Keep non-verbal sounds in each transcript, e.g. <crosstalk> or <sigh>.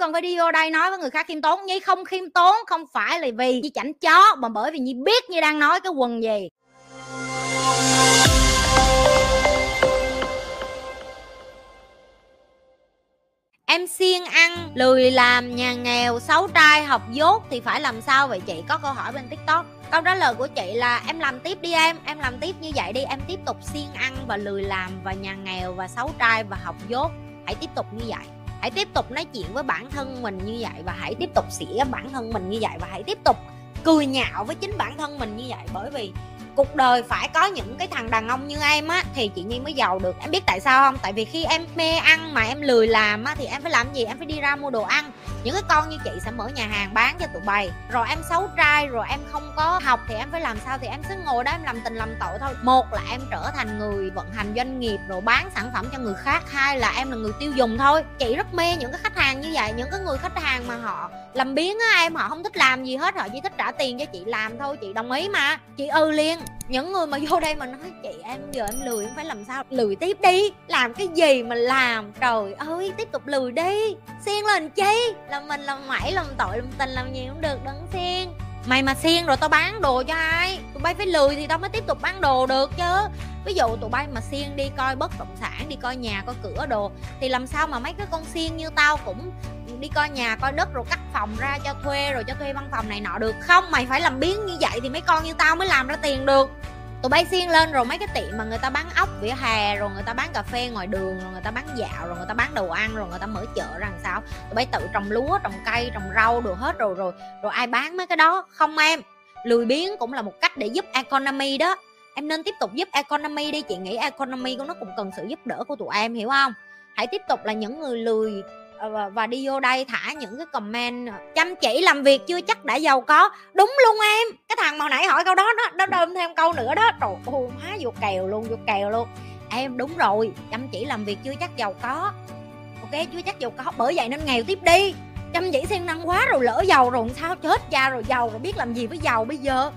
cần phải đi vô đây nói với người khác khiêm tốn. Nhi không khiêm tốn, không phải là vì nhi chảnh chó, mà bởi vì nhi biết nhi đang nói cái quần gì. Em siêng ăn, lười làm, nhà nghèo, xấu trai, học dốt thì phải làm sao vậy chị? Có câu hỏi bên tiktok. Câu trả lời của chị là, em làm tiếp đi em em làm tiếp như vậy đi, em tiếp tục siêng ăn và lười làm và nhà nghèo và xấu trai và học dốt. Hãy tiếp tục như vậy hãy tiếp tục nói chuyện với bản thân mình như vậy và hãy tiếp tục xỉa bản thân mình như vậy và hãy tiếp tục cười nhạo với chính bản thân mình như vậy. Bởi vì cuộc đời phải có những cái thằng đàn ông như em á, thì chị nhi mới giàu được. Em biết tại sao không? Tại vì khi em mê ăn mà em lười làm á, thì em phải làm gì? Em phải đi ra mua đồ ăn những cái con như chị sẽ mở nhà hàng bán cho tụi bay. Rồi em xấu trai, rồi em không có học thì em phải làm sao thì em sẽ ngồi đó em làm tình làm tội thôi. Một là em trở thành người vận hành doanh nghiệp rồi bán sản phẩm cho người khác. Hai là em là người tiêu dùng thôi. Chị rất mê những cái khách hàng như vậy, những cái người khách hàng mà họ làm biến á em, họ không thích làm gì hết, họ chỉ thích trả tiền cho chị làm thôi, chị đồng ý mà. Chị ư liền những người mà vô đây mà nói, chị, em giờ em lười, em phải làm sao? Lười tiếp đi. Làm cái gì mà làm? Trời ơi, tiếp tục lười đi. Xiên lên chi? Là mình làm mãi làm tội, làm tình làm gì cũng được, đừng xiên. Mày mà xiên rồi tao bán đồ cho ai? Tụi bay phải lười thì tao mới tiếp tục bán đồ được chứ. Ví dụ tụi bay mà xiên đi coi bất động sản, đi coi nhà, coi cửa đồ, thì làm sao mà mấy cái con xiên như tao cũng đi coi nhà, coi đất rồi cắt phòng ra cho thuê, rồi cho thuê văn phòng này nọ được? Không, mày phải làm biến như vậy thì mấy con như tao mới làm ra tiền được tụi bay xiên lên rồi mấy cái tiệm mà người ta bán ốc, vỉa hè, rồi người ta bán cà phê ngoài đường, rồi người ta bán dạo, rồi người ta bán đồ ăn, rồi người ta mở chợ rằng sao. Tụi bay tự trồng lúa, trồng cây, trồng rau đồ hết rồi rồi rồi ai bán mấy cái đó? Không em. Lười biếng cũng là một cách để giúp economy đó. Em nên tiếp tục giúp economy đi. Chị nghĩ economy của nó cũng cần sự giúp đỡ của tụi em, hiểu không? Hãy tiếp tục là những người lười Ờ, và, và đi vô đây thả những cái comment ờ, chăm chỉ làm việc chưa chắc đã giàu có. Đúng luôn em. Cái thằng mà nãy hỏi câu đó nó nó đơm thêm câu nữa đó. Trời ơi má vô kèo luôn vô kèo luôn. Em đúng rồi. Chăm chỉ làm việc chưa chắc giàu có. Ok chưa chắc giàu có. Bởi vậy nên nghèo tiếp đi. Chăm chỉ siêng năng quá rồi lỡ giàu rồi sao chết cha rồi giàu rồi biết làm gì với giàu bây giờ.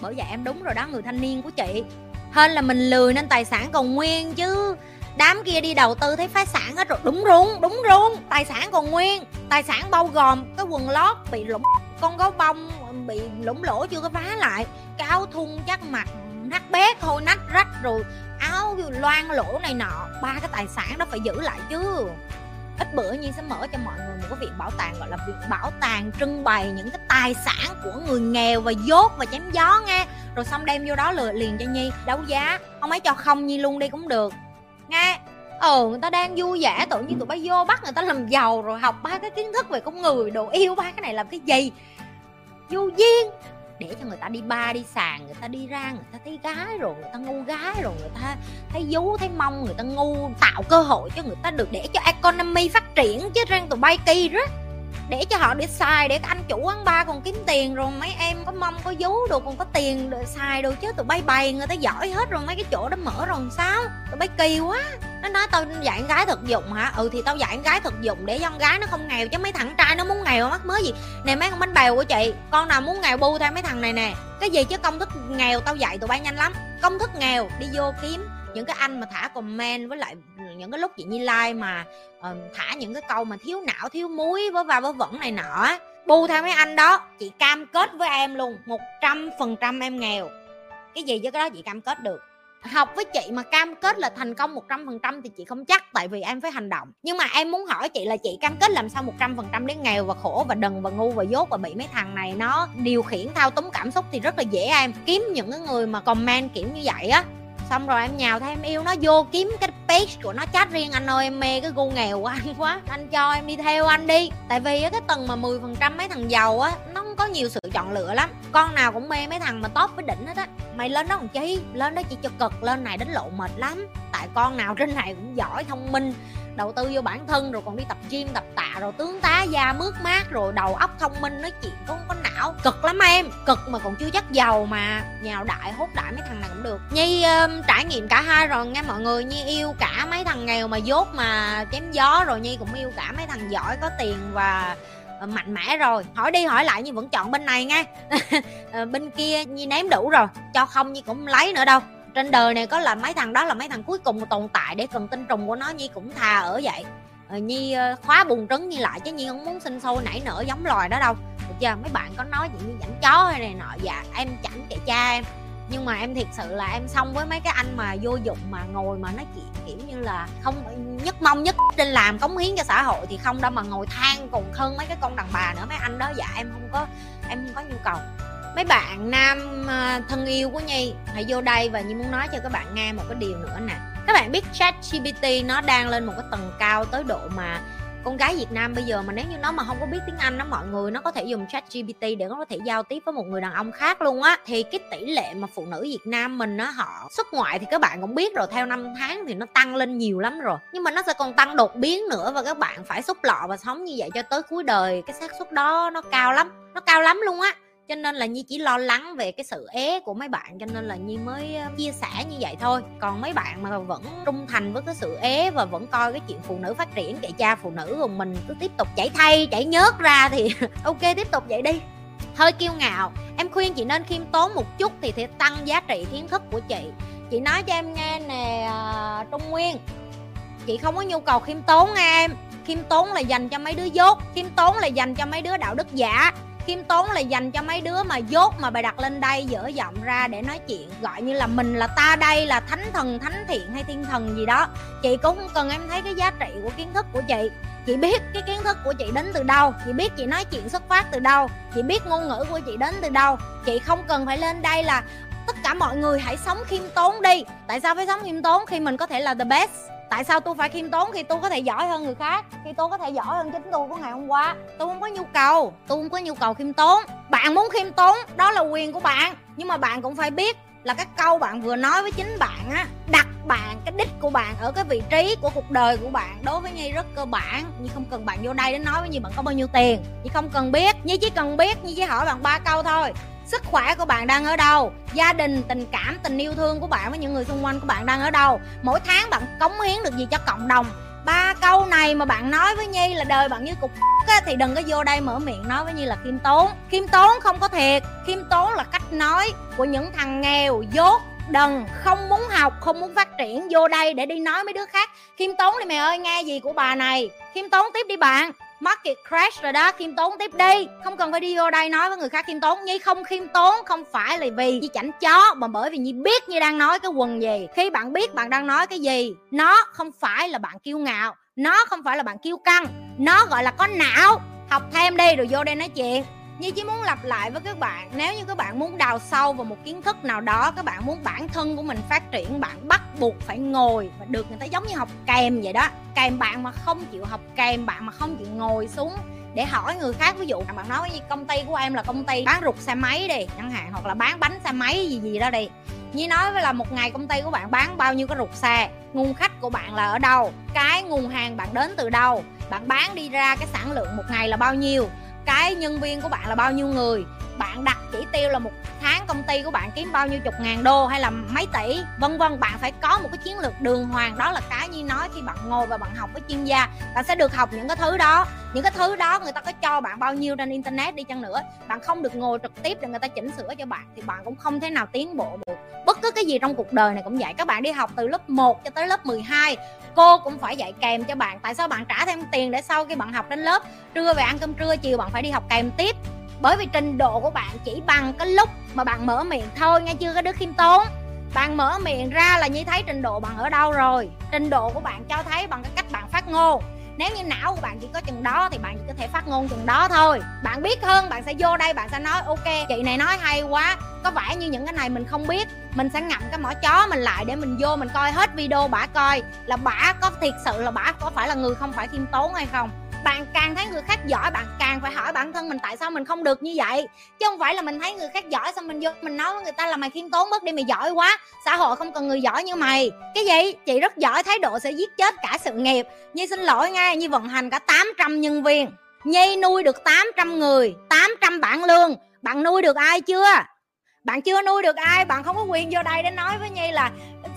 Bởi vậy em đúng rồi đó người thanh niên của chị. Hên là mình lười nên tài sản còn nguyên chứ đám kia đi đầu tư thấy phá sản hết rồi. Đúng luôn đúng luôn tài sản còn nguyên. Tài sản bao gồm cái quần lót bị lủng con gấu bông bị lủng lỗ chưa có phá lại. Cái áo thun chắc mặt, nát bét thôi nách rách rồi. Áo loan lỗ này nọ, ba cái tài sản đó phải giữ lại chứ. Ít bữa nhiên sẽ mở cho mọi người một cái viện bảo tàng, gọi là viện bảo tàng trưng bày những cái tài sản của người nghèo và dốt và chém gió nghe. Rồi xong đem vô đó lừa liền cho nhi, đấu giá. Không ấy cho không nhi luôn đi cũng được nghe ờ ừ, người ta đang vui vẻ, tự nhiên tụi bay vô bắt người ta làm giàu rồi học ba cái kiến thức về con người, đồ yêu ba cái này làm cái gì? Vô duyên. Để cho người ta đi ba, đi sàn, người ta đi ra, người ta thấy gái rồi, người ta ngu gái rồi, người ta thấy vú, thấy mông, người ta ngu, tạo cơ hội cho người ta được, để cho economy phát triển chứ răng tụi bay kỳ rất để cho họ đi xài, để anh chủ quán bar còn kiếm tiền rồi, mấy em có mông có vú đồ còn có tiền để xài đồ chứ, tụi bay bày người ta giỏi hết rồi, mấy cái chỗ đó mở rồi sao? Tụi bay kỳ quá. Nó nói tao dạy gái thực dụng hả? Ừ thì tao dạy gái thực dụng để con gái nó không nghèo chứ mấy thằng trai nó muốn nghèo mắc mới gì. Nè mấy con bánh bèo của chị, con nào muốn nghèo bu theo mấy thằng này nè. Cái gì chứ công thức nghèo tao dạy tụi bay nhanh lắm. Công thức nghèo, đi vô kiếm những cái anh mà thả comment với lại những cái lúc chị nhi like mà uh, thả những cái câu mà thiếu não thiếu muối với va với vẩn này nọ bu theo mấy anh đó chị cam kết với em luôn một trăm phần trăm em nghèo. Cái gì với cái đó chị cam kết được. Học với chị mà cam kết là thành công 100% thì chị không chắc tại vì em phải hành động. Nhưng mà em muốn hỏi chị là chị cam kết làm sao 100% đến nghèo và khổ và đần và ngu và dốt và bị mấy thằng này nó điều khiển thao túng cảm xúc thì rất là dễ em. Kiếm những cái người mà comment kiểu như vậy á xong rồi em nhào thấy em yêu nó, vô kiếm cái page của nó chat riêng. Anh ơi, em mê cái gu nghèo của anh quá. Anh cho em đi theo anh đi. Tại vì cái tầng mà 10% phần trăm mấy thằng giàu á, nó có nhiều sự chọn lựa lắm. Con nào cũng mê mấy thằng mà top với đỉnh hết á. Mày lên đó còn chi lên đó chỉ cho cực lên này đến lộ mệt lắm. Tại con nào trên này cũng giỏi thông minh đầu tư vô bản thân rồi còn đi tập gym tập tạ rồi tướng tá da mướt mát rồi đầu óc thông minh nói chuyện cũng có não. Cực lắm em cực mà còn chưa chắc giàu mà. Nhào đại hốt đại mấy thằng này cũng được. Nhi um, trải nghiệm cả hai rồi nghe mọi người. Nhi yêu cả mấy thằng nghèo mà dốt mà chém gió rồi. Nhi cũng yêu cả mấy thằng giỏi có tiền và Ờ, mạnh mẽ rồi. Hỏi đi hỏi lại nhưng vẫn chọn bên này nghe <laughs> ờ, bên kia nhi ném đủ rồi, cho không nhi cũng lấy nữa đâu. Trên đời này có là mấy thằng đó là mấy thằng cuối cùng tồn tại để cần tinh trùng của nó nhi cũng thà ở vậy. Ờ, nhi khóa bùn trứng nhi lại chứ nhi không muốn sinh sôi nảy nở giống loài đó đâu. Được chưa? Mấy bạn có nói gì như dẫn chó hay này nọ. Dạ em chẳng kệ cha em nhưng mà em thiệt sự là em xong với mấy cái anh mà vô dụng mà ngồi mà nói chuyện, kiểu như là không nhất mong nhất trên làm cống hiến cho xã hội thì không đâu mà ngồi than còn hơn mấy cái con đàn bà nữa. Mấy anh đó dạ em không có, em không có nhu cầu. Mấy bạn nam ờ, thân yêu của nhi, hãy vô đây và nhi muốn nói cho các bạn nghe một cái điều nữa nè. Các bạn biết chat gpt nó đang lên một cái tầng cao tới độ mà con gái Việt Nam bây giờ mà nếu như nó mà không có biết tiếng Anh đó mọi người nó có thể dùng chat GPT để nó có thể giao tiếp với một người đàn ông khác luôn á. Thì cái tỷ lệ mà phụ nữ Việt Nam mình nó họ xuất ngoại thì các bạn cũng biết rồi, theo năm tháng thì nó tăng lên nhiều lắm rồi. Nhưng mà nó sẽ còn tăng đột biến nữa và các bạn phải xúc lọ và sống như vậy cho tới cuối đời. Cái xác suất đó nó cao lắm, nó cao lắm luôn á cho nên là nhi chỉ lo lắng về cái sự ế của mấy bạn, cho nên là nhi mới ờ, chia sẻ như vậy thôi. Còn mấy bạn mà vẫn trung thành với cái sự ế và vẫn coi cái chuyện phụ nữ phát triển, kệ cha phụ nữ của mình cứ tiếp tục chảy thay, chảy nhớt ra thì <laughs> ok, tiếp tục vậy đi. Hơi kiêu ngạo. Em khuyên chị nên khiêm tốn một chút thì sẽ tăng giá trị kiến thức của chị. Chị nói cho em nghe nè à, trung nguyên. Chị không có nhu cầu khiêm tốn nha em. Khiêm tốn là dành cho mấy đứa dốt, khiêm tốn là dành cho mấy đứa đạo đức giả khiêm tốn là dành cho mấy đứa mà dốt mà bày đặt lên đây dở giọng ra để nói chuyện, gọi như là mình là ta đây, là thánh thần, thánh thiện hay thiên thần gì đó. Chị cũng không cần em thấy cái giá trị của kiến thức của chị. Chị biết cái kiến thức của chị đến từ đâu, chị biết chị nói chuyện xuất phát từ đâu, chị biết ngôn ngữ của chị đến từ đâu. Chị không cần phải lên đây là tất cả mọi người hãy sống khiêm tốn đi. Tại sao phải sống khiêm tốn khi mình có thể là the best? Tại sao tôi phải khiêm tốn khi tôi có thể giỏi hơn người khác? Khi tôi có thể giỏi hơn chính tôi của ngày hôm qua? Tôi không có nhu cầu. Tôi không có nhu cầu khiêm tốn. Bạn muốn khiêm tốn, đó là quyền của bạn. Nhưng mà bạn cũng phải biết là cái câu bạn vừa nói với chính bạn á, đặt bạn, cái đích của bạn ở cái vị trí của cuộc đời của bạn đối với nhi rất cơ bản. Nhi không cần bạn vô đây để nói với nhi bạn có bao nhiêu tiền. Nhi không cần biết. Nhi chỉ cần biết, nhi chỉ hỏi bạn ba câu thôi sức khỏe của bạn đang ở đâu? Gia đình tình cảm tình yêu thương của bạn với những người xung quanh của bạn đang ở đâu? Mỗi tháng bạn cống hiến được gì cho cộng đồng? Ba câu này mà bạn nói với nhi là đời bạn như cục á, thì đừng có vô đây mở miệng nói với nhi là khiêm tốn. Khiêm tốn không có thiệt. Khiêm tốn là cách nói của những thằng nghèo dốt đần không muốn học không muốn phát triển vô đây để đi nói mấy đứa khác. Khiêm tốn đi mày ơi nghe gì của bà này? Khiêm tốn tiếp đi bạn market crash rồi đó khiêm tốn tiếp đi. Không cần phải đi vô đây nói với người khác khiêm tốn. Nhi không khiêm tốn, không phải là vì nhi chảnh chó, mà bởi vì nhi biết nhi đang nói cái quần gì. Khi bạn biết bạn đang nói cái gì, nó không phải là bạn kiêu ngạo, nó không phải là bạn kiêu căng, nó gọi là có não. Học thêm đi, rồi vô đây nói chuyện. Nhi chỉ muốn lặp lại với các bạn, Nếu như các bạn muốn đào sâu vào một kiến thức nào đó, Các bạn muốn bản thân của mình phát triển, Bạn bắt buộc phải ngồi Và được người ta giống như học kèm vậy đó. Kèm bạn mà không chịu học kèm, Bạn mà không chịu ngồi xuống để hỏi người khác. Ví dụ, bạn nói với công ty của em là công ty bán rụt xe máy đi, chẳng hạn, hoặc là bán bánh xe máy gì gì đó đi. Như nói với là một ngày công ty của bạn bán bao nhiêu cái rụt xe, nguồn khách của bạn là ở đâu, cái nguồn hàng bạn đến từ đâu, bạn bán đi ra cái sản lượng một ngày là bao nhiêu cái nhân viên của bạn là bao nhiêu người? Bạn đặt chỉ tiêu là một tháng công ty của bạn kiếm bao nhiêu chục ngàn đô hay là mấy tỷ? Vân vân, bạn phải có một cái chiến lược đường hoàng. Đó là cái như nói khi bạn ngồi và bạn học với chuyên gia, bạn sẽ được học những cái thứ đó những cái thứ đó người ta có cho bạn bao nhiêu trên internet đi chăng nữa. Bạn không được ngồi trực tiếp để người ta chỉnh sửa cho bạn, thì bạn cũng không thể nào tiến bộ được. Bất cứ cái gì trong cuộc đời này cũng vậy. Các bạn đi học từ lớp 1 cho tới lớp 12 cô cũng phải dạy kèm cho bạn. Tại sao bạn trả thêm tiền để sau khi bạn học đến lớp? Trưa về ăn cơm trưa, chiều bạn phải đi học kèm tiếp. Bởi vì trình độ của bạn chỉ bằng cái lúc mà bạn mở miệng thôi nghe chưa cái đứa khiêm tốn. Bạn mở miệng ra là như thấy trình độ bạn ở đâu rồi. Trình độ của bạn cho thấy bằng cái cách bạn phát ngôn nếu như não của bạn chỉ có chừng đó thì bạn chỉ có thể phát ngôn chừng đó thôi. Bạn biết hơn, bạn sẽ vô đây, bạn sẽ nói, ok, chị này nói hay quá. Có vẻ như những cái này mình không biết. Mình sẽ ngậm cái mỏ chó mình lại để mình vô mình coi hết video bả coi là bả có thiệt sự là bả có phải là người không phải khiêm tốn hay không bạn càng thấy người khác giỏi, bạn càng phải hỏi bản thân mình tại sao mình không được như vậy. Chứ không phải là mình thấy người khác giỏi xong mình vô mình nói với người ta là mày khiêm tốn mất đi, mày giỏi quá, xã hội không cần người giỏi như mày. Cái gì? Chị rất giỏi, thái độ sẽ giết chết cả sự nghiệp. Nhi xin lỗi ngay nhi vận hành cả 800 nhân viên. Nhi nuôi được 800 người 800 bản lương. Bạn nuôi được ai chưa? Bạn chưa nuôi được ai, bạn không có quyền vô đây để nói với nhi là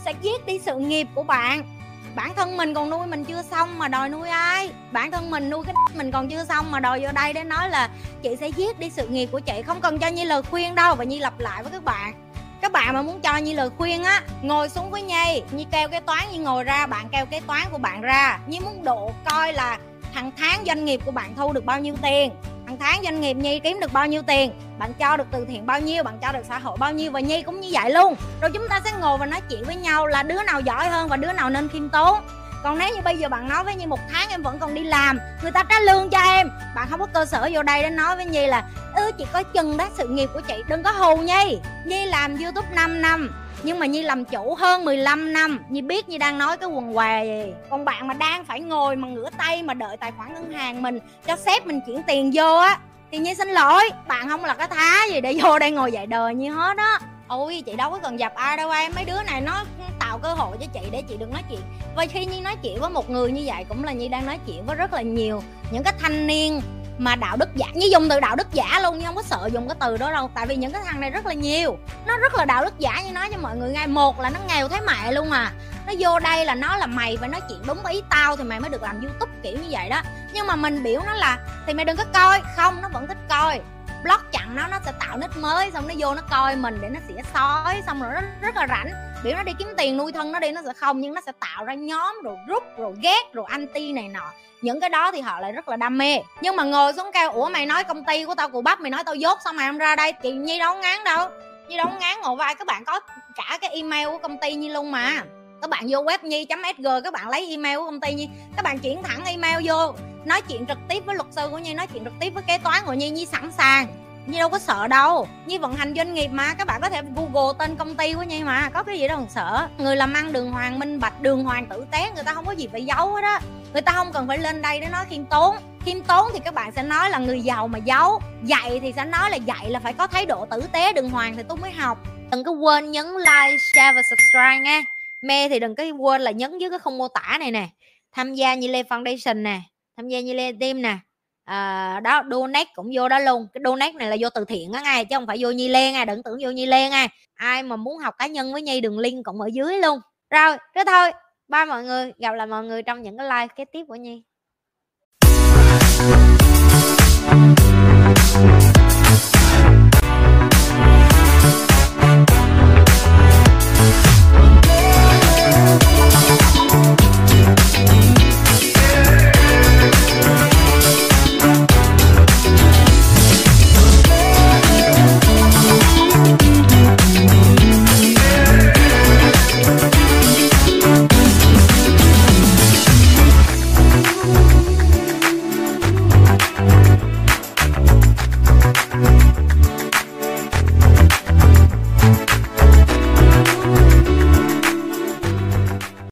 sẽ giết đi sự nghiệp của bạn bản thân mình còn nuôi mình chưa xong mà đòi nuôi ai? Bản thân mình nuôi cái <laughs> mình còn chưa xong mà đòi vô đây để nói là chị sẽ giết đi sự nghiệp của chị. Không cần cho nhi lời khuyên đâu và nhi lặp lại với các bạn. Các bạn mà muốn cho nhi lời khuyên á, ngồi xuống với nhi. Nhi kêu kế toán, nhi ngồi ra, bạn kêu kế toán của bạn ra. Như muốn độ coi là hàng tháng doanh nghiệp của bạn thu được bao nhiêu tiền hàng tháng doanh nghiệp nhi kiếm được bao nhiêu tiền? Bạn cho được từ thiện bao nhiêu? Bạn cho được xã hội bao nhiêu? Và nhi cũng như vậy luôn. Rồi chúng ta sẽ ngồi và nói chuyện với nhau là đứa nào giỏi hơn và đứa nào nên khiêm tốn còn nếu như bây giờ bạn nói với nhi một tháng em vẫn còn đi làm, người ta trả lương cho em. Bạn không có cơ sở vô đây để nói với nhi là, ư chị có chừng đó sự nghiệp của chị, đừng có hù nhi. Nhi làm youtube 5 năm, nhưng mà Nhi làm chủ hơn 15 năm. Nhi biết Nhi đang nói cái quần què gì. Còn bạn mà đang phải ngồi mà ngửa tay mà đợi tài khoản ngân hàng mình Cho sếp mình chuyển tiền vô á, Thì Nhi xin lỗi, Bạn không là cái thá gì để vô đây ngồi dạy đời như hết á. Ôi, chị đâu có cần dập ai đâu em, mấy đứa này nó tạo cơ hội cho chị để chị đừng nói chuyện. Và khi nhi nói chuyện với một người như vậy cũng là nhi đang nói chuyện với rất là nhiều những cái thanh niên mà đạo đức giả như dùng từ đạo đức giả luôn nhưng không có sợ dùng cái từ đó đâu. Tại vì những cái thằng này rất là nhiều, nó rất là đạo đức giả như nói cho mọi người ngay một là nó nghèo thế mẹ luôn à nó vô đây là nó là mày phải nói chuyện đúng ý tao thì mày mới được làm youtube kiểu như vậy đó. Nhưng mà mình biểu nó là, thì mày đừng có coi. Không, nó vẫn thích coi. Block chặn nó nó sẽ tạo nick mới, xong nó vô nó coi mình để nó xỉa sói, xong rồi nó rất là rảnh biểu nó đi kiếm tiền nuôi thân nó đi, nó sẽ không, nhưng nó sẽ tạo ra nhóm rồi group rồi ghét rồi anti này nọ. Những cái đó thì họ lại rất là đam mê. Nhưng mà ngồi xuống cao ủa, mày nói công ty của tao cù bắp, mày nói tao dốt sao mày không ra đây? Chị nhi đâu ngán đâu. Nhi đâu ngán, ngồi vai, các bạn có cả cái email của công ty nhi luôn mà. Các bạn vô web nhi sg các bạn lấy email của công ty nhi. Các bạn chuyển thẳng email vô, nói chuyện trực tiếp với luật sư của nhi, nói chuyện trực tiếp với kế toán của nhi. Nhi sẵn sàng. Nhi đâu có sợ đâu. Nhi vận hành doanh nghiệp mà Các bạn có thể google tên công ty của Nhi mà Có cái gì đâu còn sợ. Người làm ăn đường hoàng minh bạch Đường hoàng tử tế Người ta không có gì phải giấu hết á. Người ta không cần phải lên đây để nói khiêm tốn. Khiêm tốn thì các bạn sẽ nói là người giàu mà giấu. Dạy thì sẽ nói là dạy là phải có thái độ tử tế đường hoàng thì tôi mới học. Đừng có quên nhấn like, share và subscribe nha. Mê thì đừng có quên là nhấn dưới cái không mô tả này nè. Tham gia như Lê Foundation nè. Tham gia như Lê Team nè à, đó donate cũng vô đó luôn. Cái donate này là vô từ thiện á ngay chứ không phải vô nhi lê ngay đừng tưởng vô nhi lê ngay ai mà muốn học cá nhân với nhi đường link cũng ở dưới luôn. Rồi thế thôi. Ba mọi người. Gặp lại mọi người trong những cái live kế tiếp của nhi.